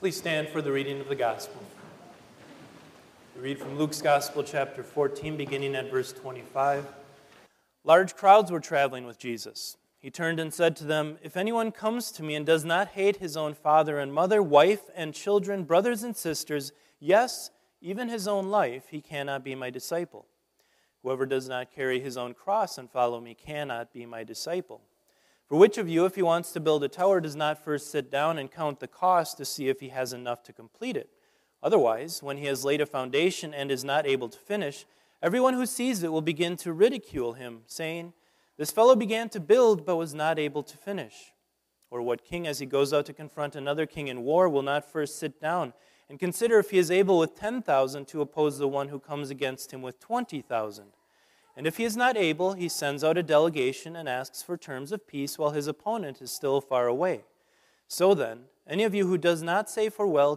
Please stand for the reading of the Gospel. We read from Luke's Gospel, chapter 14, beginning at verse 25. Large crowds were traveling with Jesus. He turned and said to them, If anyone comes to me and does not hate his own father and mother, wife and children, brothers and sisters, yes, even his own life, he cannot be my disciple. Whoever does not carry his own cross and follow me cannot be my disciple. For which of you, if he wants to build a tower, does not first sit down and count the cost to see if he has enough to complete it? Otherwise, when he has laid a foundation and is not able to finish, everyone who sees it will begin to ridicule him, saying, This fellow began to build but was not able to finish. Or what king, as he goes out to confront another king in war, will not first sit down and consider if he is able with 10,000 to oppose the one who comes against him with 20,000? And if he is not able, he sends out a delegation and asks for terms of peace while his opponent is still far away. So then, any of you who does not say farewell,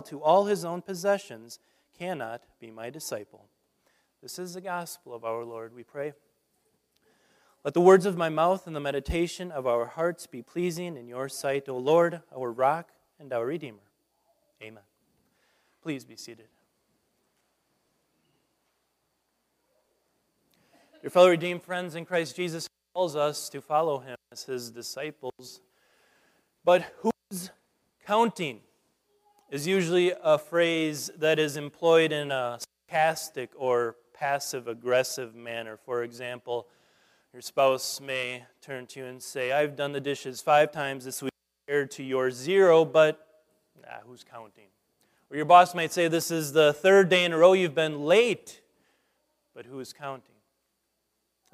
to all his own possessions cannot be my disciple. This is the gospel of our Lord, we pray. Let the words of my mouth and the meditation of our hearts be pleasing in your sight, O Lord, our rock and our Redeemer. Amen. Please be seated. Your fellow redeemed friends in Christ Jesus calls us to follow him as his disciples. But who's counting is usually a phrase that is employed in a sarcastic or passive aggressive manner. For example, your spouse may turn to you and say, I've done the dishes five times this week compared to your zero, but nah, who's counting? Or your boss might say, This is the third day in a row you've been late, but who's counting?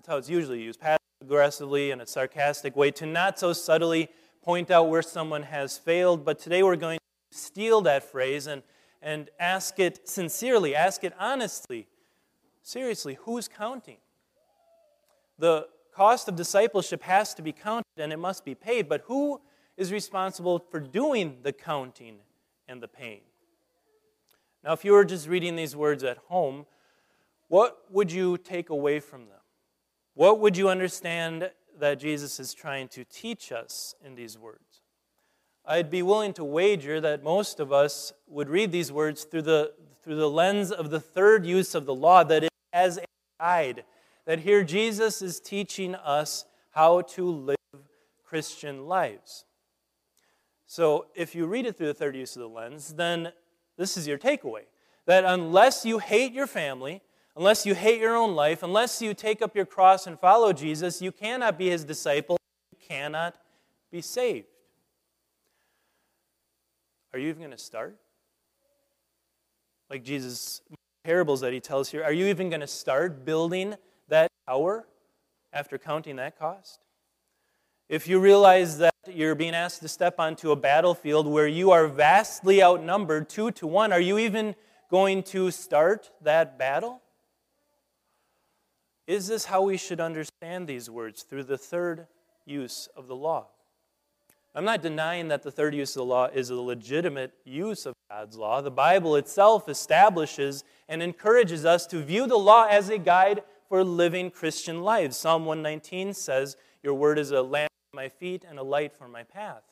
That's how it's usually used, passive aggressively in a sarcastic way, to not so subtly point out where someone has failed. But today we're going to steal that phrase and, and ask it sincerely, ask it honestly. Seriously, who's counting? The cost of discipleship has to be counted and it must be paid, but who is responsible for doing the counting and the paying? Now, if you were just reading these words at home, what would you take away from them? What would you understand that Jesus is trying to teach us in these words? I'd be willing to wager that most of us would read these words through the, through the lens of the third use of the law, that it as a guide. That here Jesus is teaching us how to live Christian lives. So if you read it through the third use of the lens, then this is your takeaway. That unless you hate your family, Unless you hate your own life, unless you take up your cross and follow Jesus, you cannot be his disciple. You cannot be saved. Are you even going to start? Like Jesus' parables that he tells here, are you even going to start building that tower after counting that cost? If you realize that you're being asked to step onto a battlefield where you are vastly outnumbered, two to one, are you even going to start that battle? Is this how we should understand these words through the third use of the law? I'm not denying that the third use of the law is a legitimate use of God's law. The Bible itself establishes and encourages us to view the law as a guide for living Christian lives. Psalm 119 says, Your word is a lamp for my feet and a light for my path.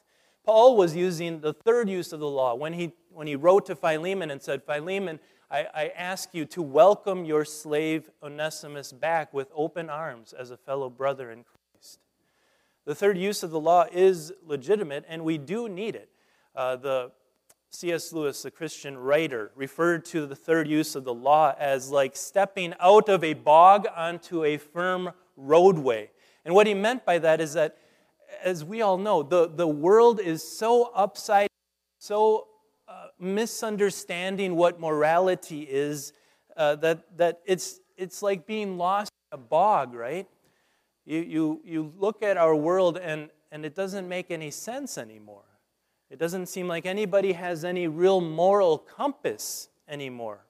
Paul was using the third use of the law when he, when he wrote to Philemon and said, Philemon, I, I ask you to welcome your slave Onesimus back with open arms as a fellow brother in Christ. The third use of the law is legitimate, and we do need it. Uh, the C.S. Lewis, the Christian writer, referred to the third use of the law as like stepping out of a bog onto a firm roadway. And what he meant by that is that, as we all know, the, the world is so upside, so misunderstanding what morality is uh, that, that it's, it's like being lost in a bog, right? You, you, you look at our world and, and it doesn't make any sense anymore. It doesn't seem like anybody has any real moral compass anymore.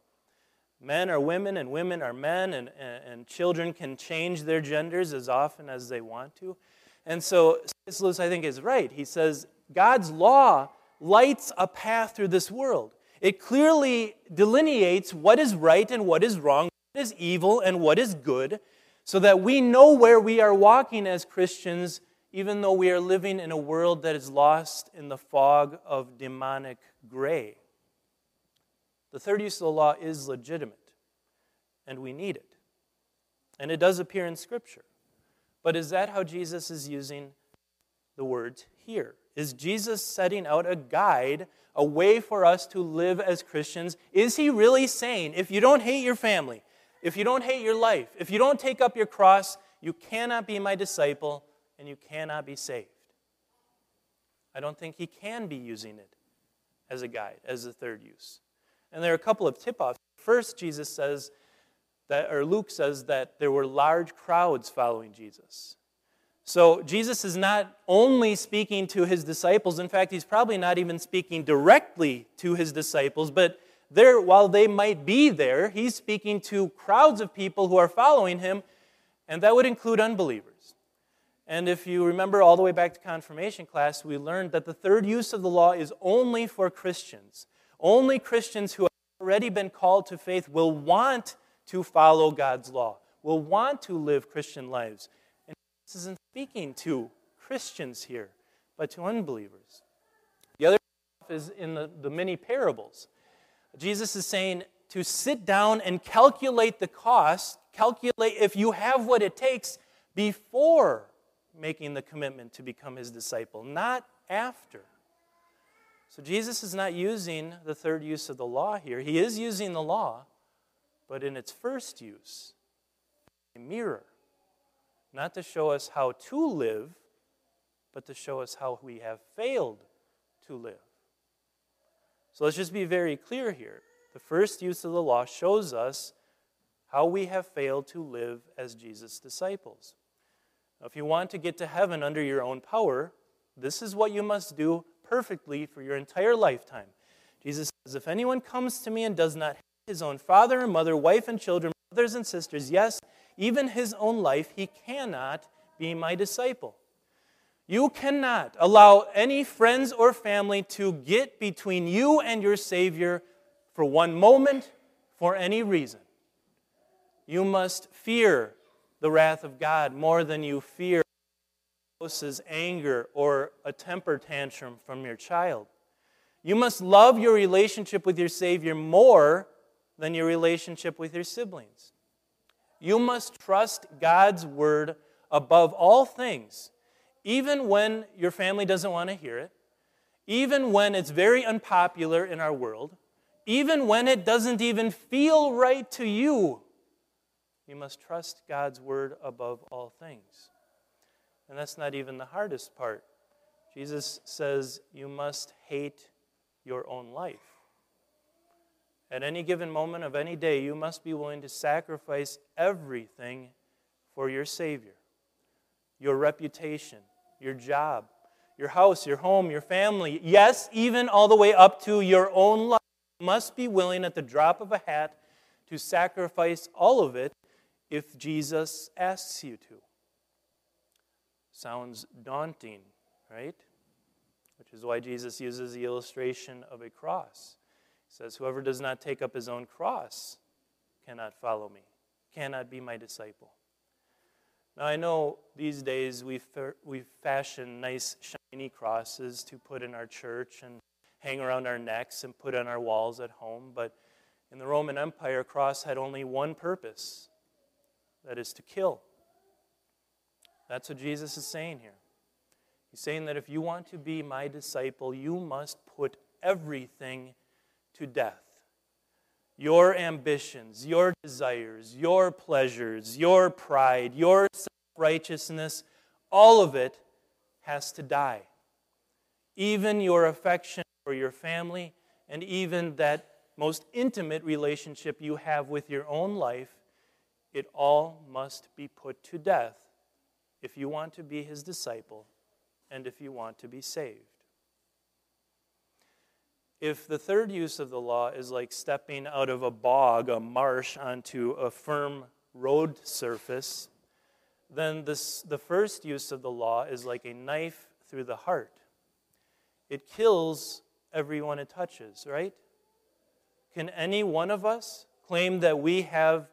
Men are women and women are men, and, and, and children can change their genders as often as they want to. And so, C.S. Lewis, I think, is right. He says God's law lights a path through this world. It clearly delineates what is right and what is wrong, what is evil and what is good, so that we know where we are walking as Christians even though we are living in a world that is lost in the fog of demonic gray. The third use of the law is legitimate, and we need it. And it does appear in Scripture. But is that how Jesus is using the words here? Is Jesus setting out a guide, a way for us to live as Christians? Is he really saying, if you don't hate your family, if you don't hate your life, if you don't take up your cross, you cannot be my disciple and you cannot be saved? I don't think he can be using it as a guide, as a third use. And there are a couple of tip offs. First, Jesus says that, or Luke says that there were large crowds following Jesus. So Jesus is not only speaking to his disciples, in fact, he's probably not even speaking directly to his disciples, but there, while they might be there, he's speaking to crowds of people who are following him, and that would include unbelievers. And if you remember all the way back to confirmation class, we learned that the third use of the law is only for Christians. Only Christians who have already been called to faith will want to follow God's law, will want to live Christian lives. This isn't speaking to Christians here, but to unbelievers. The other is in the, the many parables. Jesus is saying to sit down and calculate the cost, calculate if you have what it takes before making the commitment to become his disciple, not after. So Jesus is not using the third use of the law here. He is using the law, but in its first use, a mirror. Not to show us how to live, but to show us how we have failed to live. So let's just be very clear here. The first use of the law shows us how we have failed to live as Jesus' disciples. Now, if you want to get to heaven under your own power, this is what you must do perfectly for your entire lifetime. Jesus says, If anyone comes to me and does not hate his own father and mother, wife and children, brothers and sisters, yes, even his own life, he cannot be my disciple. You cannot allow any friends or family to get between you and your Savior for one moment, for any reason. You must fear the wrath of God more than you fear spouse's anger or a temper tantrum from your child. You must love your relationship with your Savior more than your relationship with your siblings. You must trust God's word above all things even when your family doesn't want to hear it, even when it's very unpopular in our world, even when it doesn't even feel right to you, you must trust God's word above all things. And that's not even the hardest part. Jesus says you must hate your own life. At any given moment of any day, you must be willing to sacrifice everything for your Savior your reputation, your job, your house, your home, your family, yes, even all the way up to your own life. You must be willing at the drop of a hat to sacrifice all of it if Jesus asks you to. Sounds daunting, right? Which is why Jesus uses the illustration of a cross. Says, Whoever does not take up his own cross cannot follow me, cannot be my disciple. Now, I know these days we, we fashion nice, shiny crosses to put in our church and hang around our necks and put on our walls at home, but in the Roman Empire, a cross had only one purpose that is to kill. That's what Jesus is saying here. He's saying that if you want to be my disciple, you must put everything to death your ambitions, your desires, your pleasures, your pride, your self righteousness, all of it has to die. Even your affection for your family, and even that most intimate relationship you have with your own life, it all must be put to death if you want to be his disciple and if you want to be saved. If the third use of the law is like stepping out of a bog, a marsh, onto a firm road surface, then this, the first use of the law is like a knife through the heart. It kills everyone it touches, right? Can any one of us claim that we have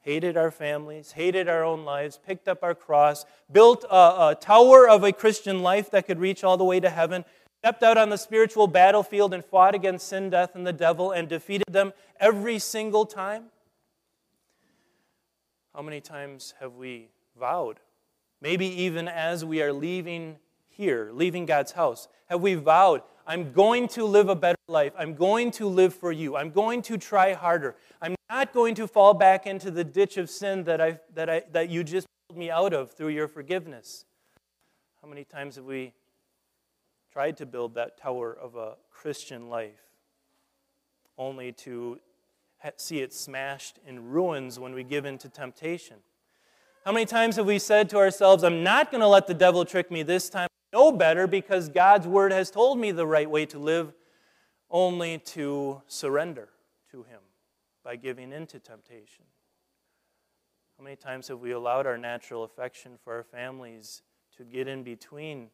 hated our families, hated our own lives, picked up our cross, built a, a, tower of a Christian life that could reach all the way to heaven, stepped out on the spiritual battlefield and fought against sin, death, and the devil and defeated them every single time? How many times have we vowed? Maybe even as we are leaving here, leaving God's house, have we vowed, I'm going to live a better life. I'm going to live for you. I'm going to try harder. I'm not going to fall back into the ditch of sin that, I, that, I, that you just pulled me out of through your forgiveness. How many times have we tried to build that tower of a Christian life only to see it smashed in ruins when we give in to temptation? How many times have we said to ourselves, I'm not going to let the devil trick me this time? know better because God's word has told me the right way to live, only to surrender to Him by giving in to temptation. How many times have we allowed our natural affection for our families to get in between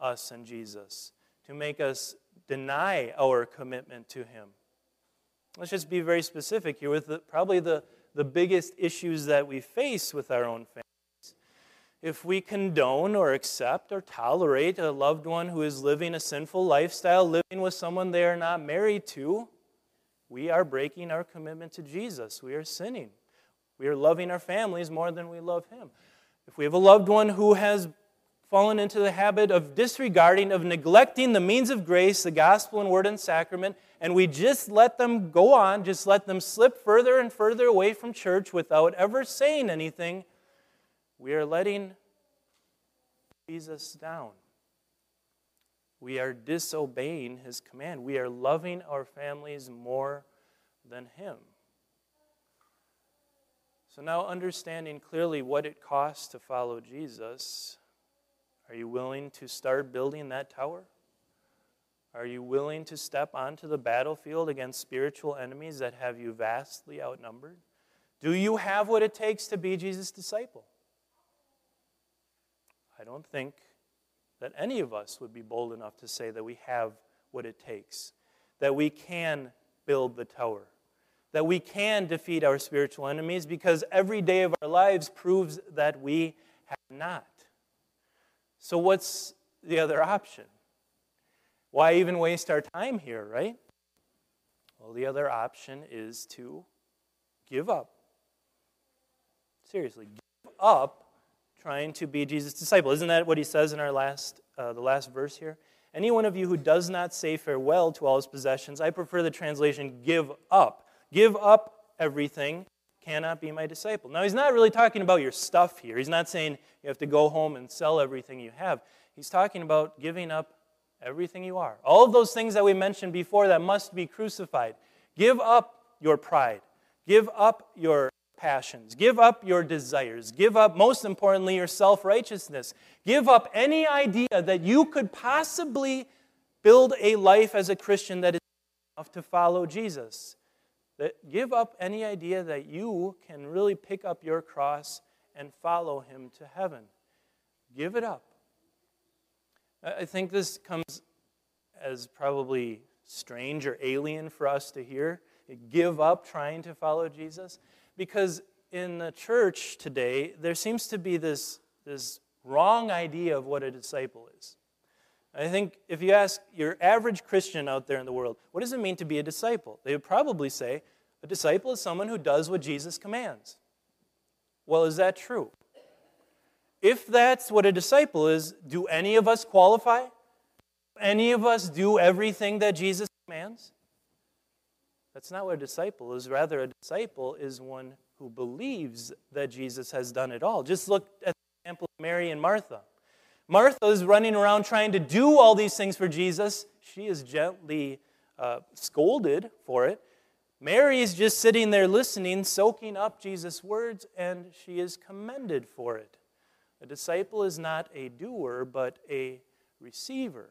us and Jesus, to make us deny our commitment to Him? Let's just be very specific here with the, probably the, the biggest issues that we face with our own families. if we condone or accept or tolerate a loved one who is living a sinful lifestyle, living with someone they are not married to, we are breaking our commitment to Jesus. We are sinning. We are loving our families more than we love Him. If we have a loved one who has fallen into the habit of disregarding, of neglecting the means of grace, the gospel and word and sacrament, and we just let them go on, just let them slip further and further away from church without ever saying anything, we are letting Jesus down. We are disobeying his command. We are loving our families more than him. So, now understanding clearly what it costs to follow Jesus, are you willing to start building that tower? Are you willing to step onto the battlefield against spiritual enemies that have you vastly outnumbered? Do you have what it takes to be Jesus' disciple? I don't think that any of us would be bold enough to say that we have what it takes, that we can build the tower, that we can defeat our spiritual enemies because every day of our lives proves that we have not. So, what's the other option? Why even waste our time here, right? Well, the other option is to give up. Seriously, give up trying to be Jesus' disciple. Isn't that what he says in our last, uh, the last verse here? Any one of you who does not say farewell to all his possessions, I prefer the translation give up. Give up everything, cannot be my disciple. Now, he's not really talking about your stuff here. He's not saying you have to go home and sell everything you have. He's talking about giving up everything you are. All of those things that we mentioned before that must be crucified. Give up your pride. Give up your passions. Give up your desires. Give up, most importantly, your self righteousness. Give up any idea that you could possibly build a life as a Christian that is enough to follow Jesus. That give up any idea that you can really pick up your cross and follow him to heaven. Give it up. I think this comes as probably strange or alien for us to hear. Give up trying to follow Jesus because in the church today, there seems to be this, this wrong idea of what a disciple is. I think if you ask your average Christian out there in the world, what does it mean to be a disciple? They would probably say, a disciple is someone who does what Jesus commands. Well, is that true? If that's what a disciple is, do any of us qualify? Any of us do everything that Jesus commands? That's not what a disciple is. Rather, a disciple is one who believes that Jesus has done it all. Just look at the example of Mary and Martha. Martha is running around trying to do all these things for Jesus. She is gently uh, scolded for it. Mary is just sitting there listening, soaking up Jesus' words, and she is commended for it. A disciple is not a doer, but a receiver.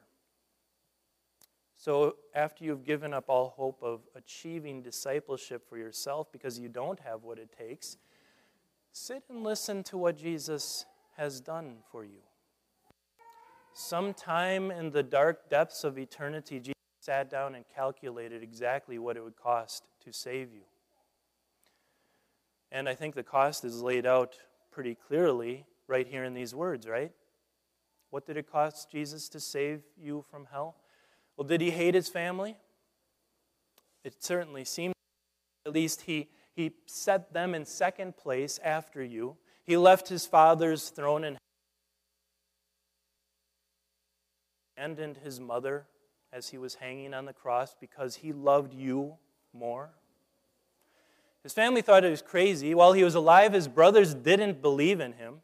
So, after you've given up all hope of achieving discipleship for yourself because you don't have what it takes, sit and listen to what Jesus has done for you. Sometime in the dark depths of eternity, Jesus sat down and calculated exactly what it would cost to save you. And I think the cost is laid out pretty clearly right here in these words, right? What did it cost Jesus to save you from hell? Well, did he hate his family? It certainly seems, at least he, he set them in second place after you. He left his father's throne and abandoned his mother as he was hanging on the cross because he loved you more. His family thought it was crazy. While he was alive, his brothers didn't believe in him.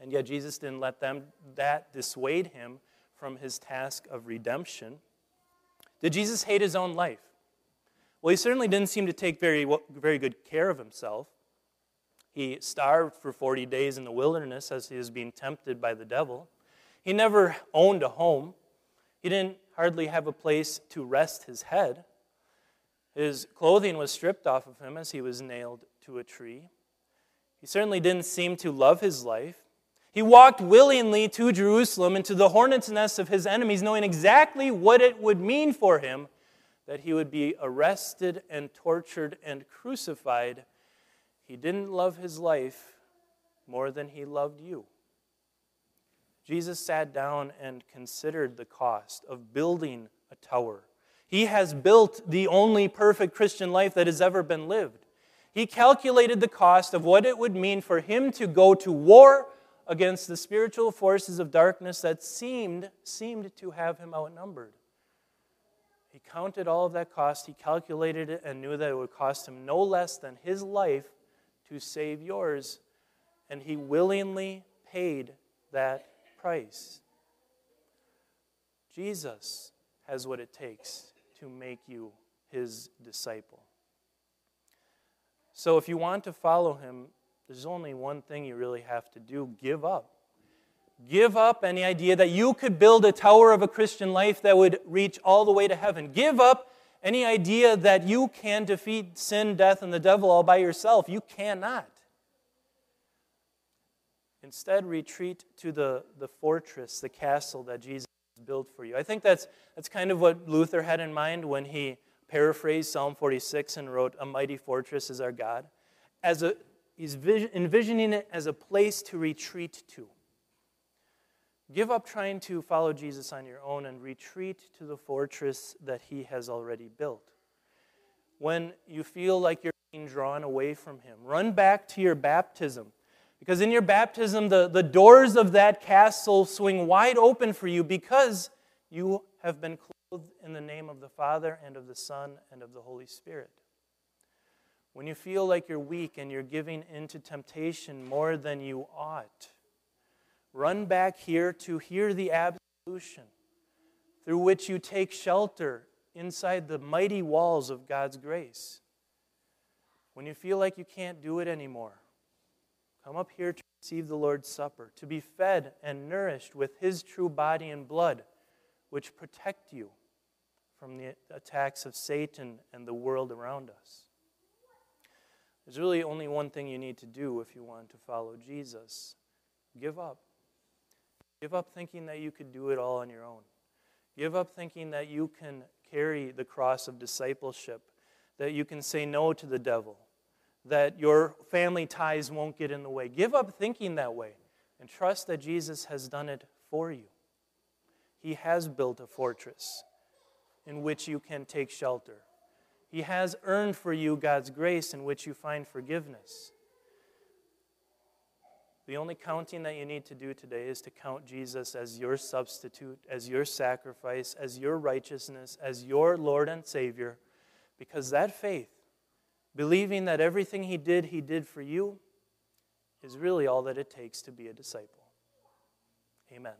And yet Jesus didn't let them that dissuade him from his task of redemption. Did Jesus hate his own life? Well, he certainly didn't seem to take very, very good care of himself. He starved for 40 days in the wilderness as he was being tempted by the devil. He never owned a home. He didn't hardly have a place to rest his head. His clothing was stripped off of him as he was nailed to a tree. He certainly didn't seem to love his life. He walked willingly to Jerusalem into the hornet's nest of his enemies, knowing exactly what it would mean for him that he would be arrested and tortured and crucified. He didn't love his life more than he loved you. Jesus sat down and considered the cost of building a tower he has built the only perfect Christian life that has ever been lived. He calculated the cost of what it would mean for him to go to war against the spiritual forces of darkness that seemed, seemed to have him outnumbered. He counted all of that cost, he calculated it, and knew that it would cost him no less than his life to save yours, and he willingly paid that price. Jesus has what it takes to make you his disciple. So if you want to follow him, there's only one thing you really have to do give up. Give up any idea that you could build a tower of a Christian life that would reach all the way to heaven. Give up any idea that you can defeat sin, death, and the devil all by yourself. You cannot. Instead, retreat to the, the fortress, the castle that Jesus built for you. I think that's, that's kind of what Luther had in mind when he paraphrased Psalm 46 and wrote, A mighty fortress is our God. As a, he's envisioning it as a place to retreat to. Give up trying to follow Jesus on your own and retreat to the fortress that he has already built. When you feel like you're being drawn away from him, run back to your baptism because in your baptism, the, the doors of that castle swing wide open for you because you have been clothed in the name of the Father and of the Son and of the Holy Spirit. When you feel like you're weak and you're giving into temptation more than you ought, run back here to hear the absolution through which you take shelter inside the mighty walls of God's grace. When you feel like you can't do it anymore, Come up here to receive the Lord's Supper, to be fed and nourished with His true body and blood, which protect you from the attacks of Satan and the world around us. There's really only one thing you need to do if you want to follow Jesus give up. Give up thinking that you could do it all on your own. Give up thinking that you can carry the cross of discipleship, that you can say no to the devil, that your family ties won't get in the way. Give up thinking that way and trust that Jesus has done it for you. He has built a fortress in which you can take shelter. He has earned for you God's grace in which you find forgiveness. The only counting that you need to do today is to count Jesus as your substitute, as your sacrifice, as your righteousness, as your Lord and Savior, because that faith Believing that everything he did, he did for you, is really all that it takes to be a disciple. Amen.